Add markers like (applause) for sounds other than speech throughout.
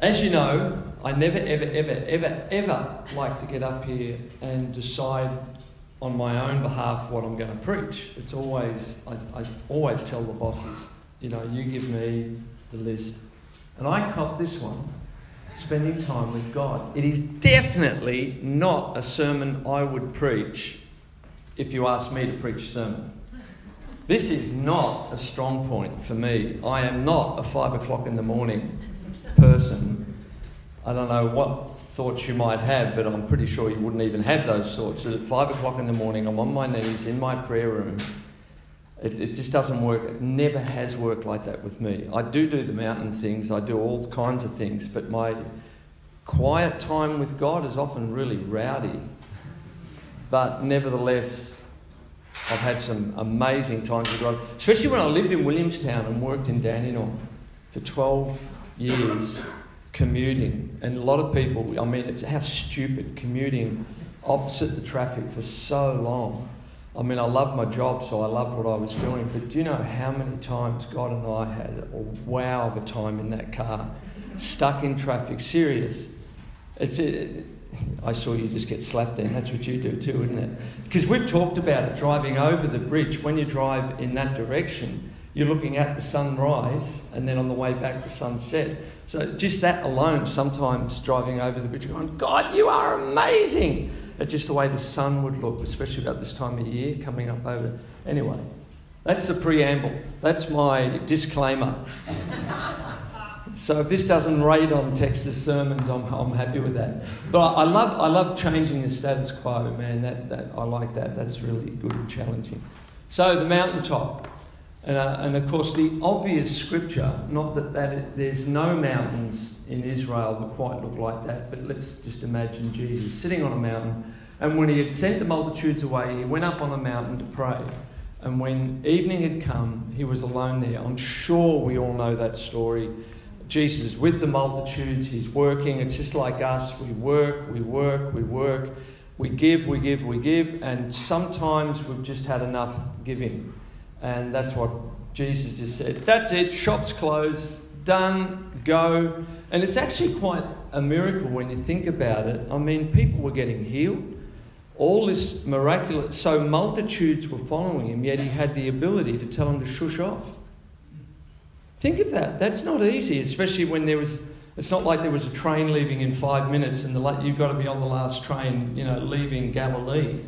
As you know, I never, ever, ever, ever, ever like to get up here and decide on my own behalf what I'm going to preach. It's always, I, I always tell the bosses, you know, you give me the list. And I cop this one, spending time with God. It is definitely not a sermon I would preach if you asked me to preach a sermon. This is not a strong point for me. I am not a five o'clock in the morning person. I don't know what thoughts you might have, but I'm pretty sure you wouldn't even have those thoughts. That at five o'clock in the morning, I'm on my knees in my prayer room. It, it just doesn't work. It never has worked like that with me. I do do the mountain things, I do all kinds of things, but my quiet time with God is often really rowdy. But nevertheless, I've had some amazing times with God, especially when I lived in Williamstown and worked in Dandenong for 12 years commuting. And a lot of people, I mean, it's how stupid commuting opposite the traffic for so long. I mean, I love my job, so I loved what I was doing. But do you know how many times God and I had a wow of a time in that car, stuck in traffic? Serious. It's it, I saw you just get slapped then. That's what you do too, isn't it? Because we've talked about it driving over the bridge. When you drive in that direction, you're looking at the sunrise and then on the way back the sunset. So just that alone, sometimes driving over the bridge, going, God, you are amazing. It's just the way the sun would look, especially about this time of year coming up over. Anyway, that's the preamble. That's my disclaimer. (laughs) so if this doesn't raid on Texas sermons, I'm, I'm happy with that. But I, I, love, I love changing the status quo, man. That, that, I like that. That's really good and challenging. So the mountaintop. And, uh, and of course, the obvious scripture, not that, that it, there's no mountains in Israel that quite look like that, but let's just imagine Jesus sitting on a mountain. And when he had sent the multitudes away, he went up on a mountain to pray. And when evening had come, he was alone there. I'm sure we all know that story. Jesus with the multitudes, he's working. It's just like us. We work, we work, we work. We give, we give, we give. And sometimes we've just had enough giving. And that's what Jesus just said. That's it, shop's closed, done, go. And it's actually quite a miracle when you think about it. I mean, people were getting healed. All this miraculous, so multitudes were following him, yet he had the ability to tell them to shush off. Think of that. That's not easy, especially when there was. It's not like there was a train leaving in five minutes and the, you've got to be on the last train, you know, leaving Galilee.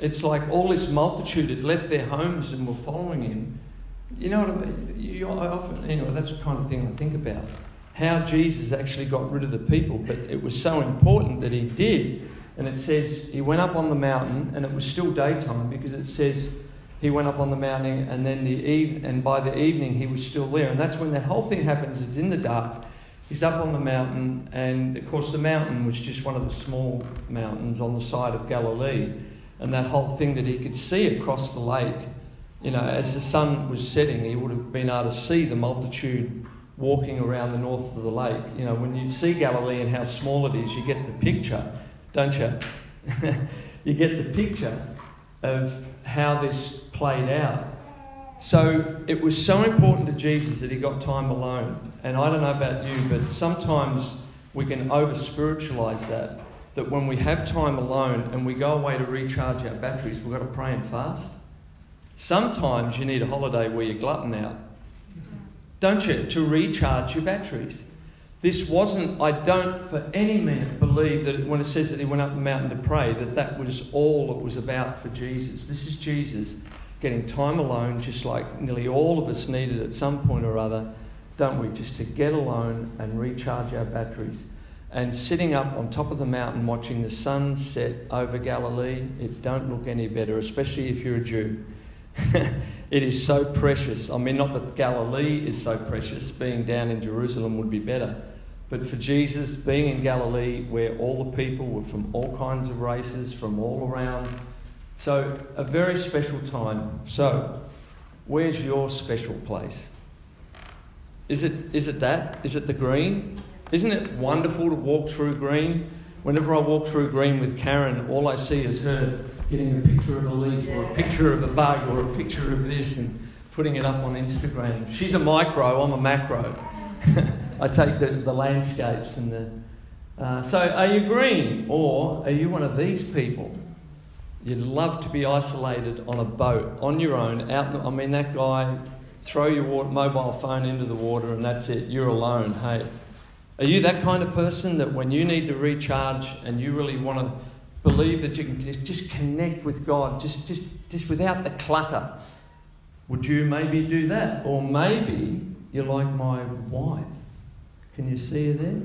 It's like all this multitude had left their homes and were following him. You know what I mean? You, often, anyway, that's the kind of thing I think about. How Jesus actually got rid of the people, but it was so important that he did. And it says he went up on the mountain, and it was still daytime because it says he went up on the mountain, and then the eve- and by the evening he was still there. And that's when that whole thing happens. It's in the dark. He's up on the mountain, and of course the mountain was just one of the small mountains on the side of Galilee and that whole thing that he could see across the lake. You know, as the sun was setting, he would have been able to see the multitude walking around the north of the lake. You know, when you see Galilee and how small it is, you get the picture, don't you? (laughs) you get the picture of how this played out. So it was so important to Jesus that he got time alone. And I don't know about you, but sometimes we can over spiritualize that that when we have time alone and we go away to recharge our batteries, we've got to pray and fast. Sometimes you need a holiday where you glutton out, don't you, to recharge your batteries. This wasn't, I don't for any minute believe that when it says that he went up the mountain to pray, that that was all it was about for Jesus. This is Jesus getting time alone, just like nearly all of us needed at some point or other, don't we? Just to get alone and recharge our batteries. And sitting up on top of the mountain watching the sun set over Galilee, it don't look any better, especially if you're a Jew. (laughs) it is so precious. I mean, not that Galilee is so precious, being down in Jerusalem would be better. But for Jesus, being in Galilee, where all the people were from all kinds of races, from all around, so a very special time. So, where's your special place? Is it, is it that? Is it the green? Isn't it wonderful to walk through green? Whenever I walk through green with Karen, all I see is her getting a picture of a leaf or a picture of a bug or a picture of this and putting it up on Instagram. She's a micro, I'm a macro. (laughs) I take the, the landscapes and the. Uh, so, are you green or are you one of these people? You'd love to be isolated on a boat on your own. Out, I mean, that guy throw your water, mobile phone into the water and that's it. You're alone. Hey, are you that kind of person that when you need to recharge and you really want to believe that you can just, connect with God, just, just, just without the clutter? Would you maybe do that? Or maybe you're like my wife. Can you see her there?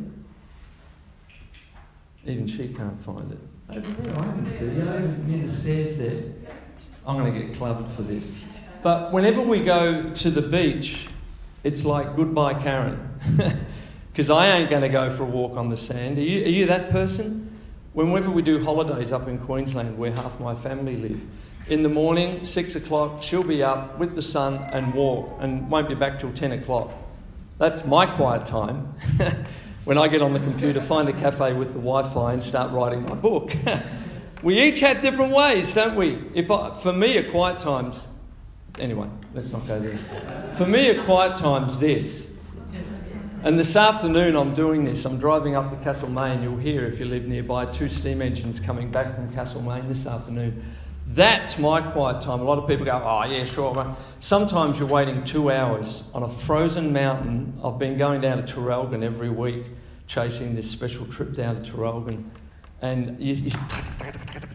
Even she can't find it. Over there, I can see you over near the stairs there. I'm going to get clubbed for this. But whenever we go to the beach, it's like goodbye, Karen. (laughs) Because I ain't going to go for a walk on the sand. Are you, are you that person? Whenever we do holidays up in Queensland, where half my family live, in the morning, six o'clock, she'll be up with the sun and walk and won't be back till 10 o'clock. That's my quiet time. (laughs) when I get on the computer, find a cafe with the Wi Fi and start writing my book. (laughs) we each have different ways, don't we? If I, for me, a quiet time's. Anyway, let's not go there. For me, a quiet time's this. And this afternoon, I'm doing this. I'm driving up to Castlemaine. You'll hear if you live nearby two steam engines coming back from Castlemaine this afternoon. That's my quiet time. A lot of people go, oh, yeah, sure. Sometimes you're waiting two hours on a frozen mountain. I've been going down to Traralgon every week, chasing this special trip down to Traralgon. And you,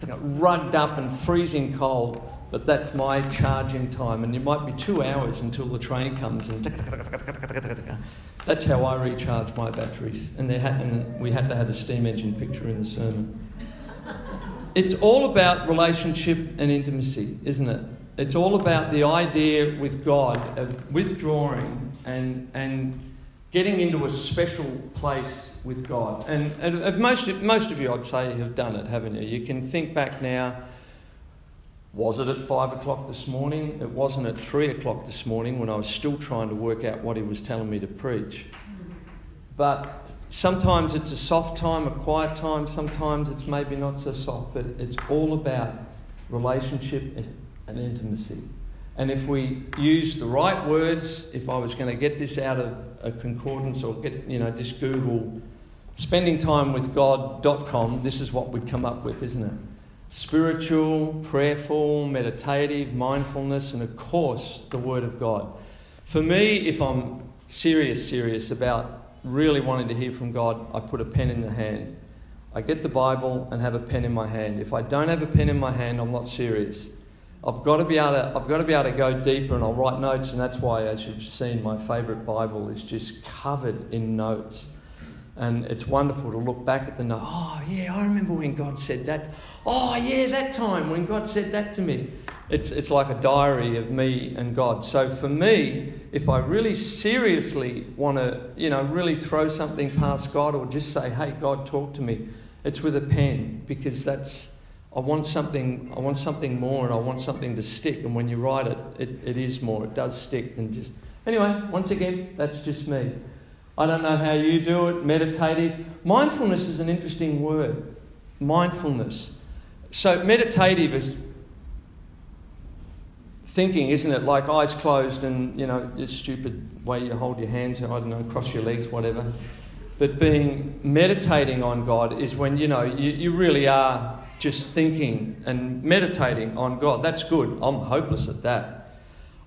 are (laughs) rugged up and freezing cold, but that's my charging time. And it might be two hours until the train comes. And (laughs) that's how I recharge my batteries. And, had, and we had to have a steam engine picture in the sermon it's all about relationship and intimacy, isn't it? It's all about the idea with God of withdrawing and, and getting into a special place with God. And, and most, most of you, I'd say, have done it, haven't you? You can think back now. Was it at five o'clock this morning? It wasn't at three o'clock this morning when I was still trying to work out what he was telling me to preach. But sometimes it's a soft time, a quiet time, sometimes it's maybe not so soft, but it's all about relationship and intimacy. And if we use the right words, if I was going to get this out of a concordance or get, you know, just Google spending time with God.com, this is what we'd come up with, isn't it? Spiritual, prayerful, meditative, mindfulness, and of course, the Word of God. For me, if I'm serious, serious about really wanting to hear from God, I put a pen in the hand. I get the Bible and have a pen in my hand. If I don't have a pen in my hand, I'm not serious. I've got to be able to, I've got to, be able to go deeper and I'll write notes, and that's why, as you've seen, my favourite Bible is just covered in notes. And it's wonderful to look back at the note. Oh, yeah, I remember when God said that. Oh, yeah, that time when God said that to me. It's, it's like a diary of me and God. So for me, if I really seriously want to, you know, really throw something past God or just say, hey, God, talk to me, it's with a pen because that's, I want something, I want something more and I want something to stick. And when you write it, it, it is more. It does stick than just. Anyway, once again, that's just me. I don't know how you do it, meditative. Mindfulness is an interesting word. Mindfulness. So, meditative is thinking, isn't it? Like eyes closed and, you know, this stupid way you hold your hands, I don't know, cross your legs, whatever. But being meditating on God is when, you know, you, you really are just thinking and meditating on God. That's good. I'm hopeless at that.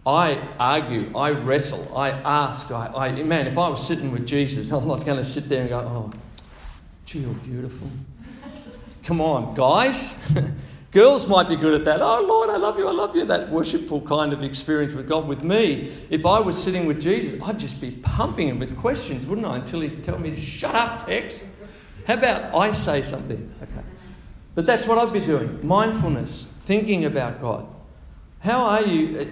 I argue, I wrestle, I ask. I, I, man, if I was sitting with Jesus, (laughs) I'm not going to sit there and go, oh, gee, you're beautiful. Come on, guys. (laughs) Girls might be good at that. Oh, Lord, I love you, I love you. That worshipful kind of experience with God. With me, if I was sitting with Jesus, I'd just be pumping him with questions, wouldn't I? Until he'd tell me to shut up, Tex. How about I say something? Okay. But that's what I'd be doing mindfulness, thinking about God. How are you? Uh,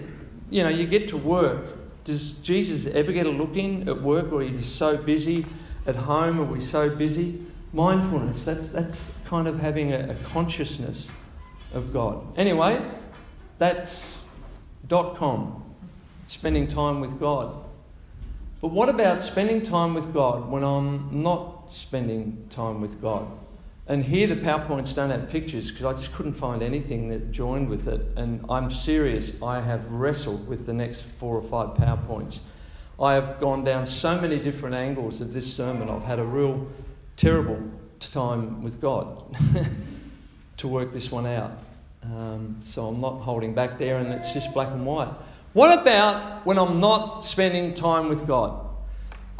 You know, you get to work. Does Jesus ever get a look in at work, or are you just so busy at home? Are we so busy? Mindfulness, that's, that's kind of having a, a consciousness of God. Anyway, that's dot com, spending time with God. But what about spending time with God when I'm not spending time with God? And here the PowerPoints don't have pictures because I just couldn't find anything that joined with it. And I'm serious, I have wrestled with the next four or five PowerPoints. I have gone down so many different angles of this sermon. I've had a real terrible time with God (laughs) to work this one out. Um, so I'm not holding back there, and it's just black and white. What about when I'm not spending time with God?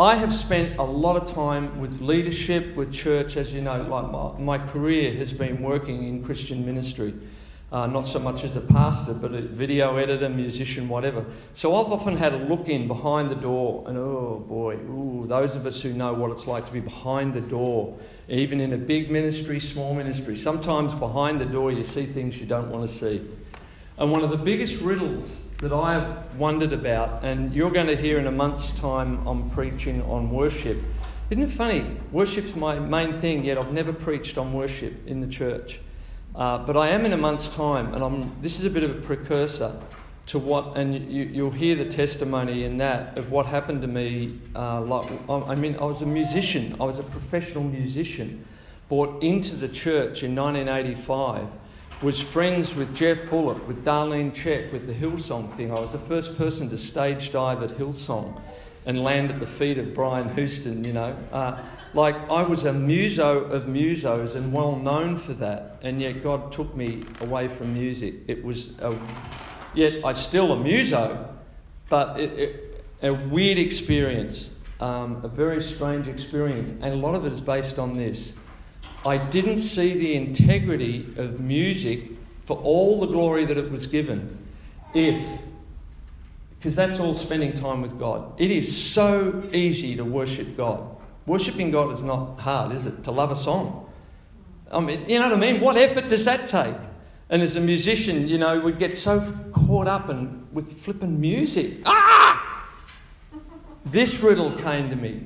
I have spent a lot of time with leadership, with church, as you know, like my, my career has been working in Christian ministry. Uh, not so much as a pastor, but a video editor, musician, whatever. So I've often had a look in behind the door, and oh boy, ooh, those of us who know what it's like to be behind the door, even in a big ministry, small ministry, sometimes behind the door you see things you don't want to see. And one of the biggest riddles that I have wondered about, and you're going to hear in a month's time I'm preaching on worship. Isn't it funny? Worship's my main thing, yet I've never preached on worship in the church. Uh, but I am in a month's time, and I'm, this is a bit of a precursor to what, and you, will hear the testimony in that of what happened to me. Uh, like, I mean, I was a musician, I was a professional musician, brought into the church in 1985, was friends with Geoff Bullock, with Darlene Zschech, with the Hillsong thing. I was the first person to stage dive at Hillsong and land at the feet of Brian Houston, you know. Uh, like I was a muso of musos and well known for that, and yet God took me away from music. It was a, yet I still a muso, but it, it, a weird experience, um, a very strange experience, and a lot of it is based on this. I didn't see the integrity of music for all the glory that it was given, if because that's all spending time with God. It is so easy to worship God. Worshipping God is not hard, is it? To love a song. I mean, you know what I mean? What effort does that take? And as a musician, you know, we get so caught up in, with flipping music. Ah! This riddle came to me.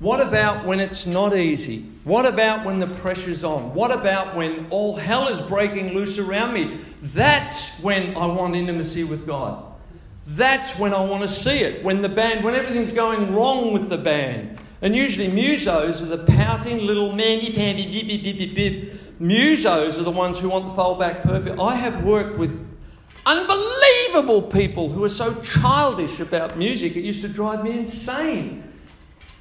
What about when it's not easy? What about when the pressure's on? What about when all hell is breaking loose around me? That's when I want intimacy with God. That's when I want to see it. When the band, when everything's going wrong with the band. And usually musos are the pouting little mandy pandy bip bip bip. Musos are the ones who want the fold back perfect. I have worked with unbelievable people who are so childish about music, it used to drive me insane.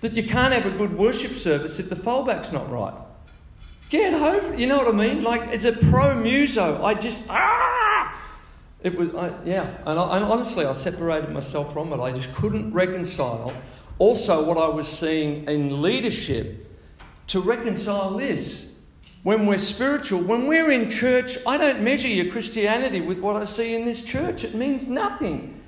That you can't have a good worship service if the foldback's not right. Get over you know what I mean? Like, as a pro muso, I just, ah! It was, I, yeah. And, I, and honestly, I separated myself from it. I just couldn't reconcile also what I was seeing in leadership to reconcile this. When we're spiritual, when we're in church, I don't measure your Christianity with what I see in this church. It means nothing.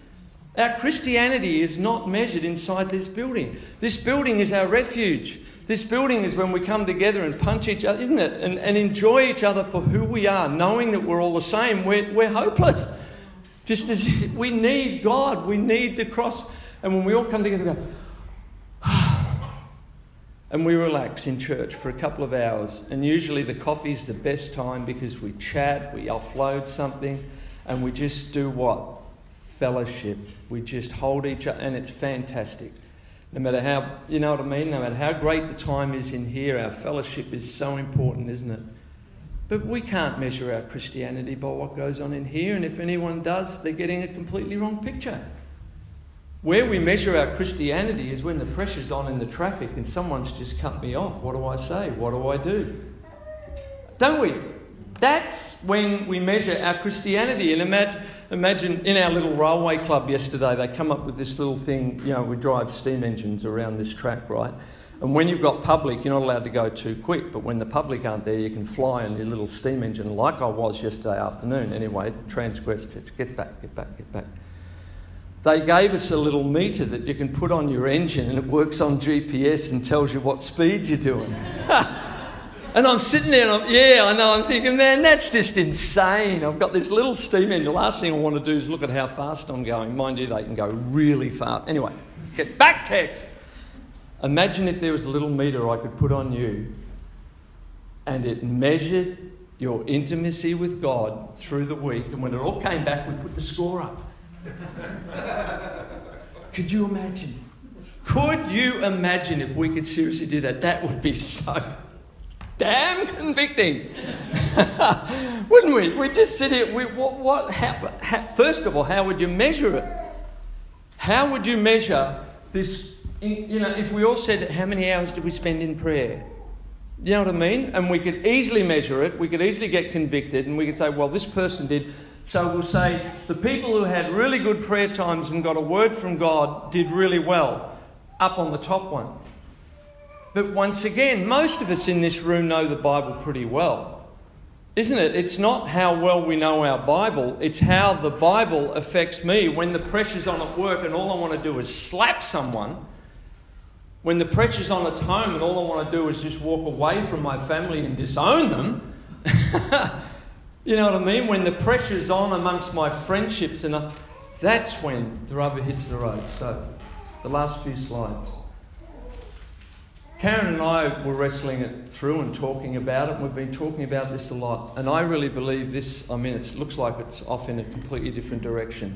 Our Christianity is not measured inside this building. This building is our refuge. This building is when we come together and punch each other, isn't it? And, and enjoy each other for who we are, knowing that we're all the same. We're, we're hopeless. Just as (laughs) we need God, we need the cross. And when we all come together, we go, (sighs) and we relax in church for a couple of hours. And usually the coffee's the best time because we chat, we offload something, and we just do what? Fellowship. We just hold each other, and it's fantastic. No matter how, you know what I mean? No matter how great the time is in here, our fellowship is so important, isn't it? But we can't measure our Christianity by what goes on in here, and if anyone does, they're getting a completely wrong picture. Where we measure our Christianity is when the pressure's on in the traffic and someone's just cut me off. What do I say? What do I do? Don't we? That's when we measure our Christianity. And imagine, imagine in our little railway club yesterday, they come up with this little thing. You know, we drive steam engines around this track, right? And when you've got public, you're not allowed to go too quick. But when the public aren't there, you can fly in your little steam engine, like I was yesterday afternoon. Anyway, transgress, get back, get back, get back they gave us a little meter that you can put on your engine and it works on GPS and tells you what speed you're doing. (laughs) and I'm sitting there and I'm, yeah, I know, I'm thinking, man, that's just insane. I've got this little steam engine. The last thing I want to do is look at how fast I'm going. Mind you, they can go really fast. Anyway, get back Tex. Imagine if there was a little meter I could put on you and it measured your intimacy with God through the week. And when it all came back, we put the score up. (laughs) could you imagine? Could you imagine if we could seriously do that? That would be (laughs) so damn convicting. (laughs) Wouldn't we? We'd just sit here. We, what, what, how, how, first of all, how would you measure it? How would you measure this? You know, if we all said, How many hours did we spend in prayer? You know what I mean? And we could easily measure it, we could easily get convicted, and we could say, Well, this person did. So we'll say, The people who had really good prayer times and got a word from God did really well, up on the top one. But once again, most of us in this room know the Bible pretty well. Isn't it? It's not how well we know our Bible, it's how the Bible affects me. When the pressure's on at work and all I want to do is slap someone, when the pressure's on at home and all I want to do is just walk away from my family and disown them, (laughs) you know what I mean? When the pressure's on amongst my friendships, and I, that's when the rubber hits the road. So, the last few slides. Karen and I were wrestling it through and talking about it, and we've been talking about this a lot. And I really believe this, I mean, it looks like it's off in a completely different direction.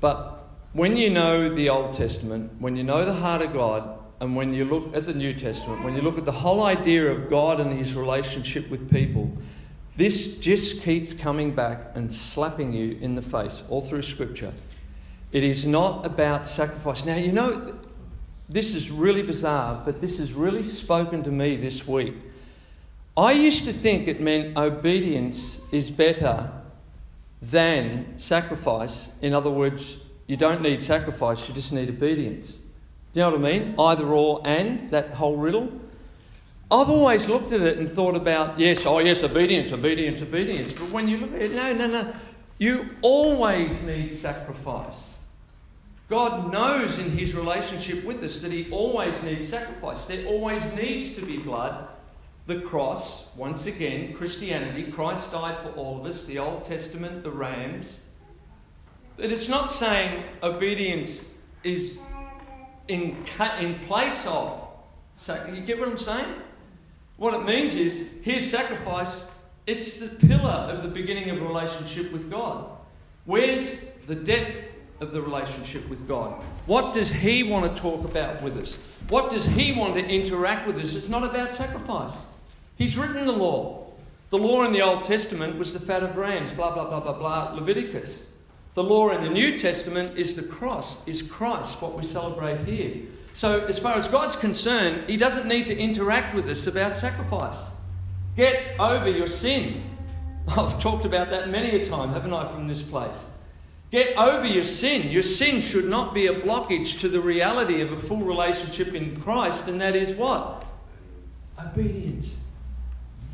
But when you know the Old Testament, when you know the heart of God, and when you look at the New Testament, when you look at the whole idea of God and his relationship with people, this just keeps coming back and slapping you in the face all through Scripture. It is not about sacrifice. Now, you know, this is really bizarre, but this has really spoken to me this week. I used to think it meant obedience is better than sacrifice. In other words, you don't need sacrifice, you just need obedience. Do you know what I mean? Either or and, that whole riddle. I've always looked at it and thought about, yes, oh yes, obedience, obedience, obedience. But when you look at it, no, no, no. You always need sacrifice. God knows in his relationship with us that he always needs sacrifice. There always needs to be blood. The cross, once again, Christianity, Christ died for all of us, the Old Testament, the rams. But it's not saying obedience is in, in place of. So, you get what I'm saying? What it means is, here's sacrifice, it's the pillar of the beginning of a relationship with God. Where's the depth of the relationship with God. What does He want to talk about with us? What does He want to interact with us? It's not about sacrifice. He's written the law. The law in the Old Testament was the fat of rams, blah, blah, blah, blah, blah, Leviticus. The law in the New Testament is the cross, is Christ, what we celebrate here. So, as far as God's concerned, He doesn't need to interact with us about sacrifice. Get over your sin. (laughs) I've talked about that many a time, haven't I, from this place? Get over your sin. Your sin should not be a blockage to the reality of a full relationship in Christ, and that is what? Obedience.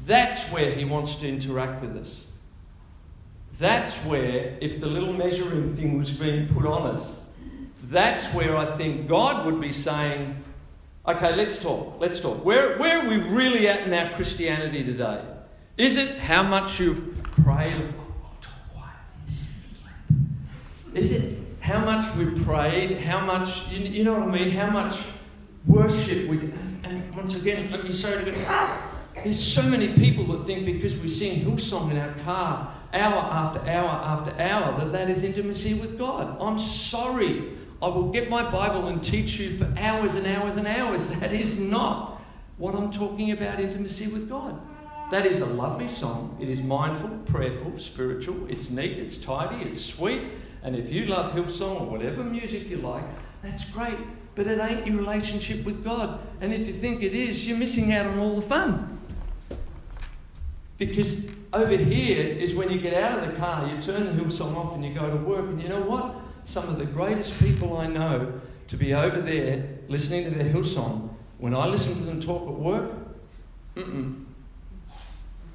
That's where He wants to interact with us. That's where, if the little measuring thing was being put on us, that's where I think God would be saying, okay, let's talk, let's talk. Where, where are we really at in our Christianity today? Is it how much you've prayed? Is it how much we prayed, how much, you, you know what I mean, how much worship we and, once again, let me again. Ah, there's so many people that think because we sing Hillsong in our car hour after hour after hour that that is intimacy with God. I'm sorry. I will get my Bible and teach you for hours and hours and hours. (laughs) That is not what I'm talking about intimacy with God. That is a lovely song. It is mindful, prayerful, spiritual. It's neat, it's tidy, it's sweet. And if you love Hillsong or whatever music you like, that's great. But it ain't your relationship with God. And if you think it is, you're missing out on all the fun. Because over here is when you get out of the car, you turn the Hillsong off and you go to work. And you know what? Some of the greatest people I know to be over there listening to their Hillsong, when I listen to them talk at work, mm-mm.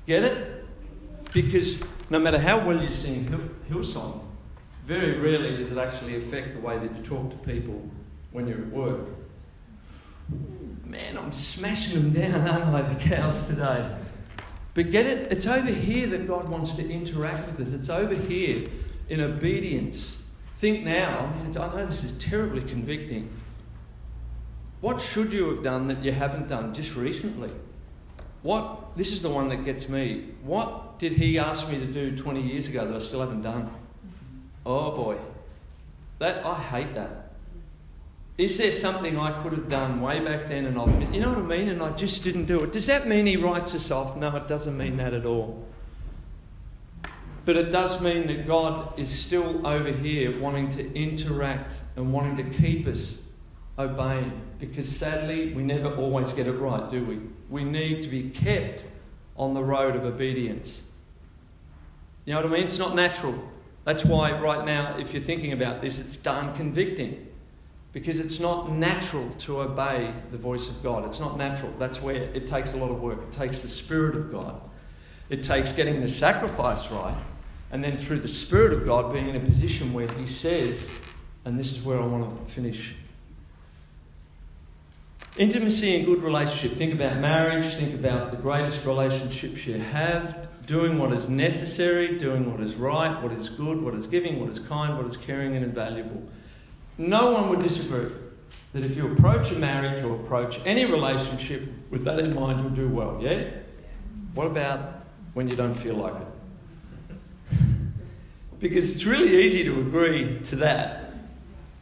Get it? Because no matter how well you sing Hillsong, very rarely does it actually affect the way that you talk to people when you're at work. Man, I'm smashing them down, (laughs) aren't I, the cows today? But get it? It's over here that God wants to interact with us. It's over here in obedience. Think now, I know this is terribly convicting. What should you have done that you haven't done just recently? What, this is the one that gets me. What did he ask me to do 20 years ago that I still haven't done? Oh boy, that I hate that. Is there something I could have done way back then and I've, you know what I mean, and I just didn't do it? Does that mean he writes us off? No, it doesn't mean that at all. But it does mean that God is still over here wanting to interact and wanting to keep us obeying. Because sadly, we never always get it right, do we? We need to be kept on the road of obedience. You know what I mean? It's not natural. That's why, right now, if you're thinking about this, it's darn convicting. Because it's not natural to obey the voice of God. It's not natural. That's where it takes a lot of work. It takes the Spirit of God. It takes getting the sacrifice right and then through the Spirit of God being in a position where He says, and this is where I want to finish intimacy and good relationship. Think about marriage, think about the greatest relationships you have, doing what is necessary, doing what is right, what is good, what is giving, what is kind, what is caring and invaluable. No one would disagree that if you approach a marriage or approach any relationship with that in mind, you'll do well, yeah? What about when you don't feel like it? (laughs) because it's really easy to agree to that.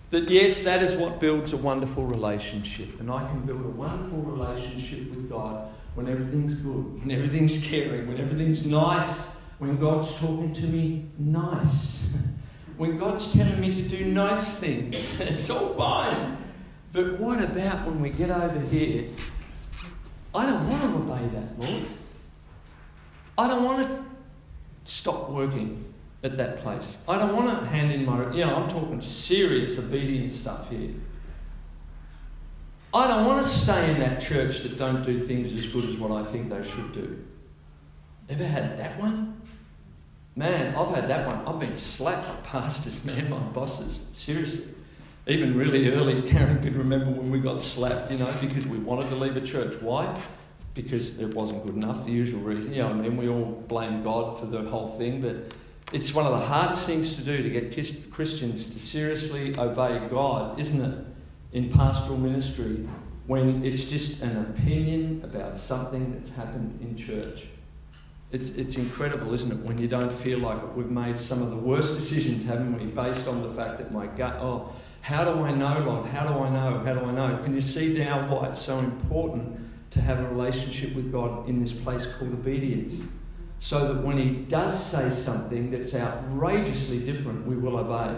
That yes, that is what builds a wonderful relationship. And I can build a wonderful relationship with God when everything's good, when everything's caring, when everything's nice, when God's talking to me nice, (laughs) when God's telling me to do nice things. (laughs) it's all fine. But what about when we get over here? I don't want to obey that, Lord. I don't want to stop working at that place. I don't want to hand in my, you know, I'm talking serious obedience stuff here. I don't want to stay in that church that don't do things as good as what I think they should do. Ever had that one? Man, I've had that one. I've been slapped by pastors, (laughs) man, my bosses. Seriously. Even really early, Karen could remember when we got slapped, you know, because we wanted to leave a church. Why? Because it wasn't good enough, the usual reason. Know, I mean, we all blame God for the whole thing, but it's one of the hardest things to do to get Christians to seriously obey God, isn't it, in pastoral ministry when it's just an opinion about something that's happened in church. It's, it's incredible, isn't it, when you don't feel like it. We've made some of the worst decisions, haven't we, based on the fact that my gut, oh, how do I know, Lord? How do I know? How do I know? Can you see now why it's so important to have a relationship with God in this place called obedience? so that when he does say something that's outrageously different, we will obey.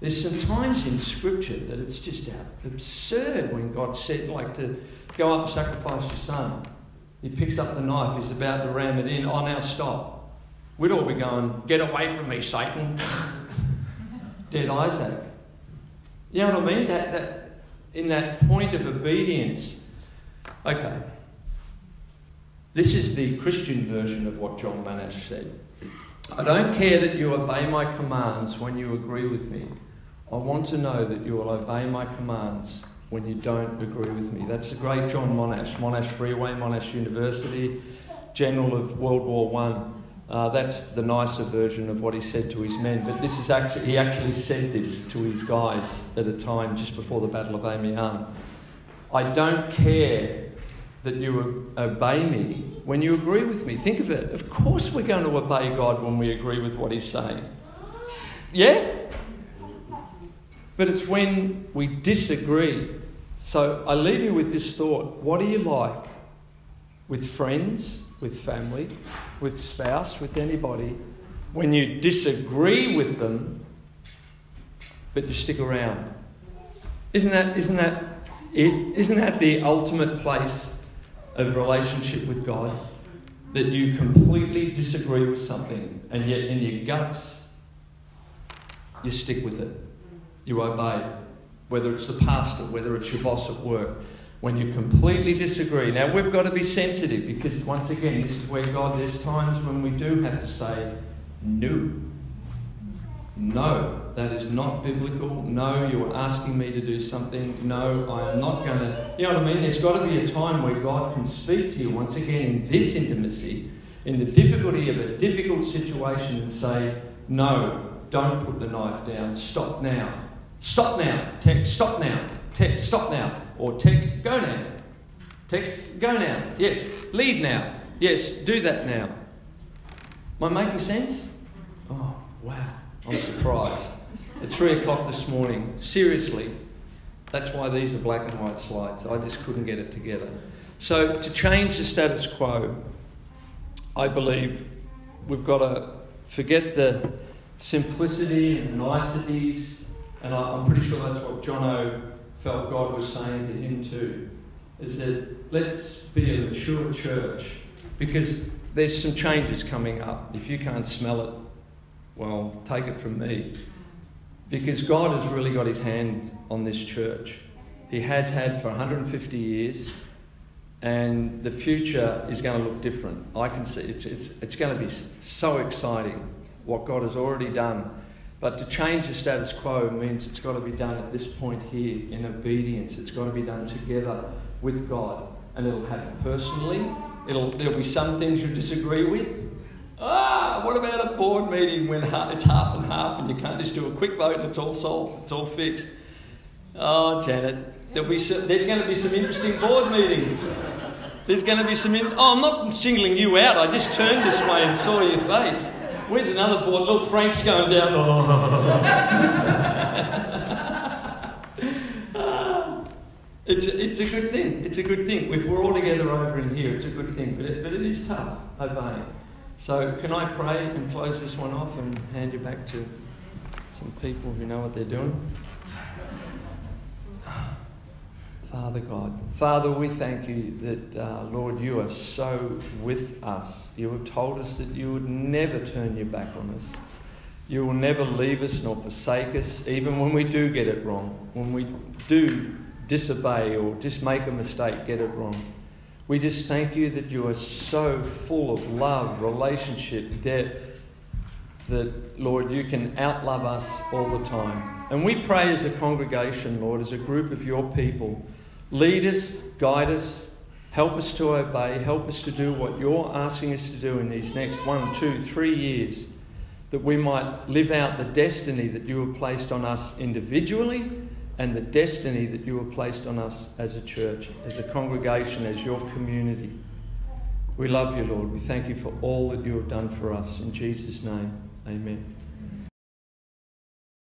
There's some times in Scripture that it's just absurd when God said, like, to go up and sacrifice your son. He picks up the knife, he's about to ram it in. Oh, now stop. We'd all be going, Get away from me, Satan. (laughs) Dead Isaac. You know what I mean? That, that, in that point of obedience. Okay, this is the Christian version of what John Monash said. I don't care that you obey my commands when you agree with me. I want to know that you will obey my commands when you don't agree with me. That's the great John Monash, Monash Freeway, Monash University, General of World War One. Uh, that's the nicer version of what he said to his men. But this is actually he actually said this to his guys at a time just before the Battle of Amiens. I don't care that you obey me when you agree with me. Think of it. Of course, we're going to obey God when we agree with what He's saying. Yeah? But it's when we disagree. So I leave you with this thought what are you like with friends, with family, with spouse, with anybody when you disagree with them but you stick around? Isn't that, isn't that it? Isn't that the ultimate place of relationship with God that you completely disagree with something and yet in your guts you stick with it. You obey. Whether it's the pastor, whether it's your boss at work. When you completely disagree. Now we've got to be sensitive because once again, this is where God, there's times when we do have to say no. No, that is not biblical. No, you are asking me to do something. No, I am not going to. You know what I mean? There's got to be a time where God can speak to you once again in this intimacy, in the difficulty of a difficult situation, and say, No, don't put the knife down. Stop now. Stop now. Tex, stop now. Tex, stop now. Or Tex, go now. Tex, go now. Yes. Leave now. Yes, do that now. Am I making sense? Oh, wow. I'm surprised. At three o'clock this morning, seriously, that's why these are black and white slides. I just couldn't get it together. So, to change the status quo, I believe we've got to forget the simplicity and niceties. And I, am pretty sure that's what Jono felt God was saying to him too. Is that let's be a mature church because there's some changes coming up. If you can't smell it, well, take it from me. Because God has really got his hand on this church. He has had for 150 years, and the future is going to look different. I can see it's, it's, it's going to be so exciting what God has already done. But to change the status quo means it's got to be done at this point here in obedience. It's got to be done together with God. And it'll happen personally. It'll, there'll be some things you disagree with. Ah, what about a board meeting when it's half and half and you can't just do a quick vote and it's all solved, it's all fixed? Oh, Janet, there'll be some, there's going to be some interesting board meetings. There's going to be some. In, oh, I'm not singling you out. I just turned this way and saw your face. Where's another board? Look, oh, Frank's going down. Oh. (laughs) it's, a, it's a good thing. It's a good thing. If we're all together over in here, it's a good thing. But it, but it is tough obeying. So, can I pray and close this one off and hand you back to some people who know what they're doing? Father God, Father, we thank you that, uh, Lord, you are so with us. You have told us that you would never turn your back on us. You will never leave us nor forsake us, even when we do get it wrong, when we do disobey or just make a mistake, get it wrong. We just thank you that you are so full of love, relationship, depth, that, Lord, you can outlove us all the time. And we pray as a congregation, Lord, as a group of your people, lead us, guide us, help us to obey, help us to do what you're asking us to do in these next one, two, three years, that we might live out the destiny that you have placed on us individually and the destiny that you have placed on us as a church, as a congregation, as your community. We love you, Lord. We thank you for all that you have done for us. In Jesus' name, amen.